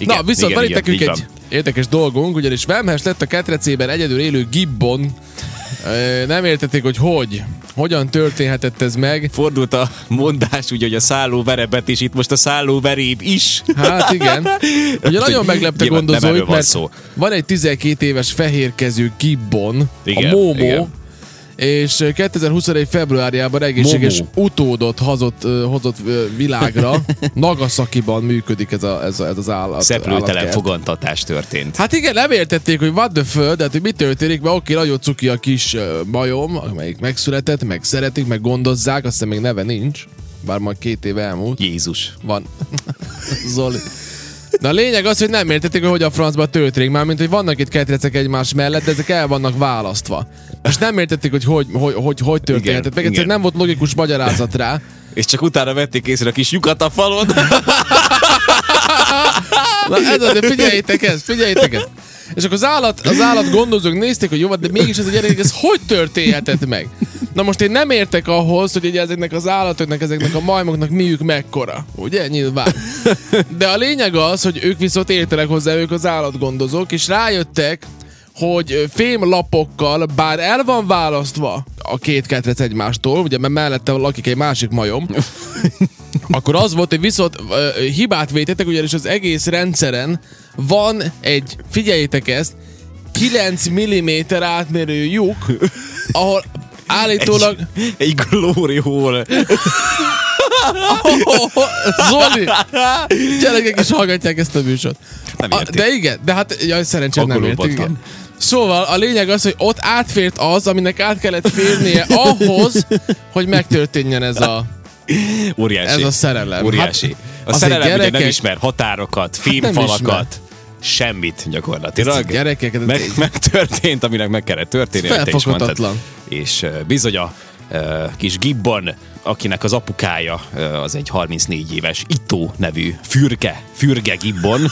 Igen, Na, viszont igen, van itt nekünk egy érdekes dolgunk, ugyanis Vemhes lett a ketrecében egyedül élő Gibbon. Nem értették, hogy hogy. Hogyan történhetett ez meg? Fordult a mondás, ugye, hogy a szálló verebet is, itt most a szálló veréb is. Hát igen. Ugye nagyon hogy meglepte gondozóit, van szó. van egy 12 éves fehérkező Gibbon, Igen, a Momo, igen. És 2021 februárjában egészséges Momo. utódot hozott, ö, hozott világra. Nagasakiban működik ez, a, ez, a, ez az állat. Szeplőtelen fogantatás történt. Hát igen, nem értették, hogy what the föld, hát hogy mi történik, mert oké, nagyon cuki a kis majom, amelyik megszületett, meg szeretik, meg gondozzák, azt hiszem még neve nincs, bár majd két éve elmúlt. Jézus. Van. Zoli. Na a lényeg az, hogy nem értették, hogy a francba történik, mármint, hogy vannak itt ketrecek egymás mellett, de ezek el vannak választva. És nem értették, hogy hogy, hogy, hogy, hogy történhetett. Meg egyszerűen nem volt logikus magyarázat rá. És csak utána vették észre a kis lyukat a falon. Na ez az, figyeljétek ezt, figyeljétek ezt. És akkor az állat, az állat gondozók nézték, hogy jó, de mégis ez a gyerek, ez hogy történhetett meg? Na most én nem értek ahhoz, hogy ugye ezeknek az állatoknak, ezeknek a majmoknak miük mekkora. Ugye? Nyilván. De a lényeg az, hogy ők viszont értenek hozzá, ők az állatgondozók, és rájöttek, hogy fémlapokkal, bár el van választva a két ketrec egymástól, ugye mert mellette lakik egy másik majom, akkor az volt, hogy viszont ö, hibát vétettek, ugyanis az egész rendszeren van egy, figyeljétek ezt, 9 mm átmérő lyuk, ahol állítólag... Egy, egy glory hole. Zoli! Gyerekek is hallgatják ezt a műsort. Nem A, de igen, de hát jaj, szerencsére nem értik. Igen. Szóval a lényeg az, hogy ott átfért az, aminek át kellett férnie ahhoz, hogy megtörténjen ez a, Óriási. ez a szerelem. Óriási. Hát, a szerelem ugye nem gyerekek- ismer határokat, fémfalakat, semmit gyakorlatilag. Ez gyerekek, meg, megtörtént, aminek meg kellett történni. Felfoghatatlan. És bizony a kis Gibbon, akinek az apukája az egy 34 éves Ito nevű fürge, fürge Gibbon.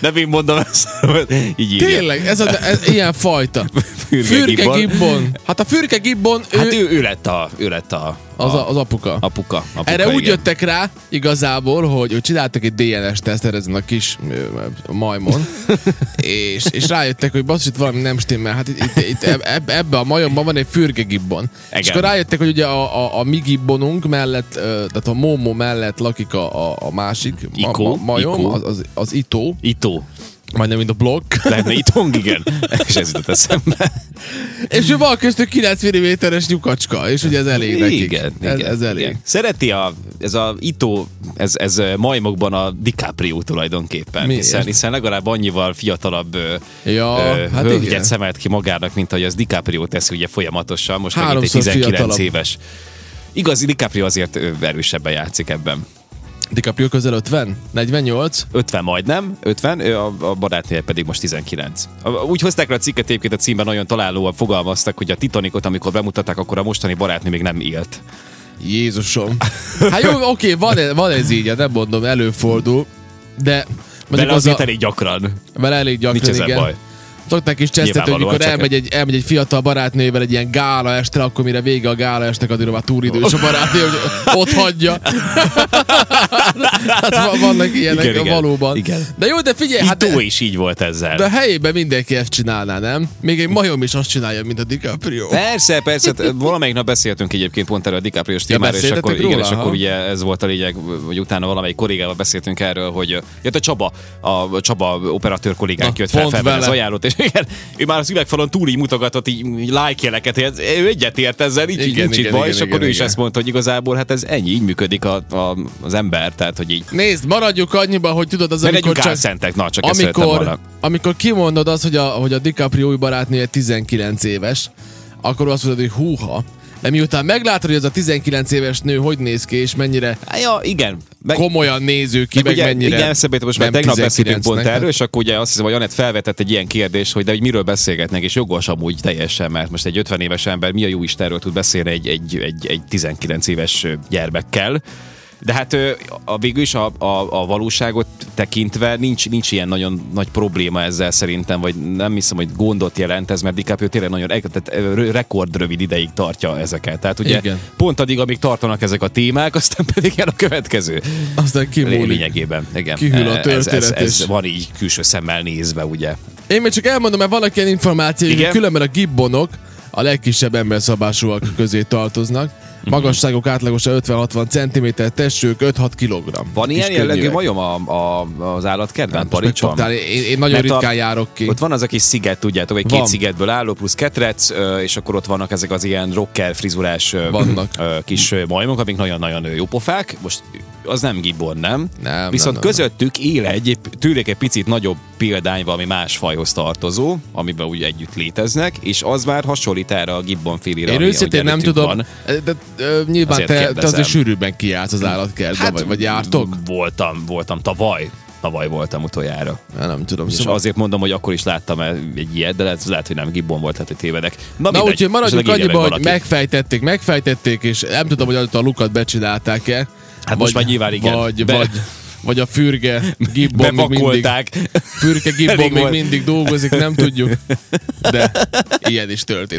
Nem én mondom ezt, így írja. Tényleg, ez, a, ez ilyen fajta. Fürge Fürke Gibbon. Gibbon. Hát a Fürke Gibbon, ő, Hát ő, ő lett a, ő lett a, az, a, az apuka. apuka. apuka Erre úgy igen. jöttek rá igazából, hogy, hogy csináltak egy DNS tesztet ezen a kis majmon, és, és rájöttek, hogy basszus, itt valami nem stimmel. Hát itt, itt, itt eb, eb, ebbe a majomban van egy fürge gibbon. És Igen. akkor rájöttek, hogy ugye a, a, a mi gibbonunk mellett, tehát a Momo mellett lakik a, a, a másik ma, Iko, ma, majom, Iko. Az, az, az Ito, Ito. Majdnem mint a blokk. Lenne itong, igen. És ez jutott eszembe. és ő van köztük 9 mm-es lyukacska, és ugye ez elég nekik. Igen, ez, igen, ez elég. Igen. Szereti a, ez a Ito, ez, ez majmokban a DiCaprio tulajdonképpen, Miért? hiszen, hiszen legalább annyival fiatalabb Ja, ö, hát hölgyet igen. szemelt ki magának, mint ahogy az DiCaprio teszi ugye folyamatosan, most megint egy Háromszor 19 fiatalabb. éves. Igaz, DiCaprio azért erősebben játszik ebben. DiCaprio közel 50? 48? 50 majdnem, 50, ő a, a barátnője pedig most 19. A- Úgy hozták le a cikket egyébként a címben, nagyon találóan fogalmaztak, hogy a Titanicot, amikor bemutatták, akkor a mostani barátnő még nem élt. Jézusom. Hát jó, oké, van, ez- van ez így, hát nem mondom, előfordul, de Vele az azért a, elég gyakran. vele elég gyakran, Nincs igen. baj. Szokták is csesztetni, hogy mikor elmegy egy, elmegy egy fiatal barátnővel egy ilyen gála este, akkor mire vége a gála estek, addigra már túridős a barátnő, hogy ott hagyja. hát va- vannak ilyenek Igen, igen. valóban. Igen. De jó, de figyelj, hát Ito is így volt ezzel. de a helyében mindenki ezt csinálná, nem? Még egy majom is azt csinálja, mint a DiCaprio. Persze, persze, hát valamelyik nap beszéltünk egyébként pont erről a DiCaprio témáról, és beszéltetek akkor, igen, róla? és akkor ugye ez volt a lényeg, hogy utána valamelyik kollégával beszéltünk erről, hogy jött a Csaba, a Csaba operatőr kollégánk Na, jött fel, fel az ajánlót, és igen, ő már az üvegfalon túl így mutogatott, így, így like jeleket, ő egyetért ezzel, így, így Igen, nincs itt igen, baj, igen, és akkor igen, ő is igen. ezt mondta, hogy igazából hát ez ennyi, így működik a, a, az ember, tehát hogy így Nézd, maradjuk annyiba, hogy tudod, az amikor csak... álszentek, na csak amikor, amikor kimondod azt, hogy a, hogy a DiCaprio új barátnője 19 éves, akkor azt mondod, hogy húha. De miután meglátod, hogy ez a 19 éves nő hogy néz ki, és mennyire Há, Ja, igen. Meg, komolyan néző ki, meg, Meg ugye, mennyire igen, eszembe most már tegnap beszéltünk pont 19-nek. erről, és akkor ugye azt hiszem, hogy Anett felvetett egy ilyen kérdést, hogy de hogy miről beszélgetnek, és jogos amúgy teljesen, mert most egy 50 éves ember mi a jó Istenről tud beszélni egy, egy, egy, egy 19 éves gyermekkel. De hát a, végül is a, a, a valóságot tekintve nincs, nincs ilyen nagyon nagy probléma ezzel szerintem, vagy nem hiszem, hogy gondot jelent ez, mert DiCaprio tényleg nagyon tehát ö, rekord rövid ideig tartja ezeket. Tehát ugye Igen. pont addig, amíg tartanak ezek a témák, aztán pedig jön a következő. Aztán kimúlik. Lényegében, igen. Kihűl a ez, ez, történet, ez, és- van így külső szemmel nézve, ugye. Én még csak elmondom, mert vannak ilyen információk, különben a gibbonok a legkisebb emberszabásúak közé tartoznak. Magasságok átlagosan 50-60 cm, testők 5-6 kg. Van ilyen jellegű majom a, a, az állatkertben? Parancsban? Én, én nagyon Mert a- ritkán járok ki. Ott van az a kis sziget, tudjátok, egy két Van. szigetből álló, plusz ketrec, és akkor ott vannak ezek az ilyen rocker frizurás Vannak. kis majmok, amik nagyon-nagyon jó pofák. Most az nem gibbon, nem? Nem, Viszont nem, nem, közöttük él egy tőlük egy picit nagyobb példány, valami más fajhoz tartozó, amiben úgy együtt léteznek, és az már hasonlít erre a gibbon félire, Én őszintén nem tudom, Van. de, ö, nyilván Azért te, te kérdezem. azért sűrűbben kijársz az állatkertbe, hát, vagy, vagy jártok? Voltam, voltam tavaly. Tavaly voltam utoljára. Ja, nem tudom. És Szóval, azért mondom, hogy akkor is láttam egy ilyet, de lehet, lehet hogy nem Gibbon volt, lehet, hogy tévedek. Na, Na úgyhogy maradjunk annyiba, meg hogy megfejtették, megfejtették, és nem tudom, hogy a lukat becsinálták-e. Hát most már nyilván igen. Vagy, Be- vagy, vagy a fürge gibbon még mindig, fürge gibbon még mindig dolgozik, nem tudjuk. De ilyen is történt.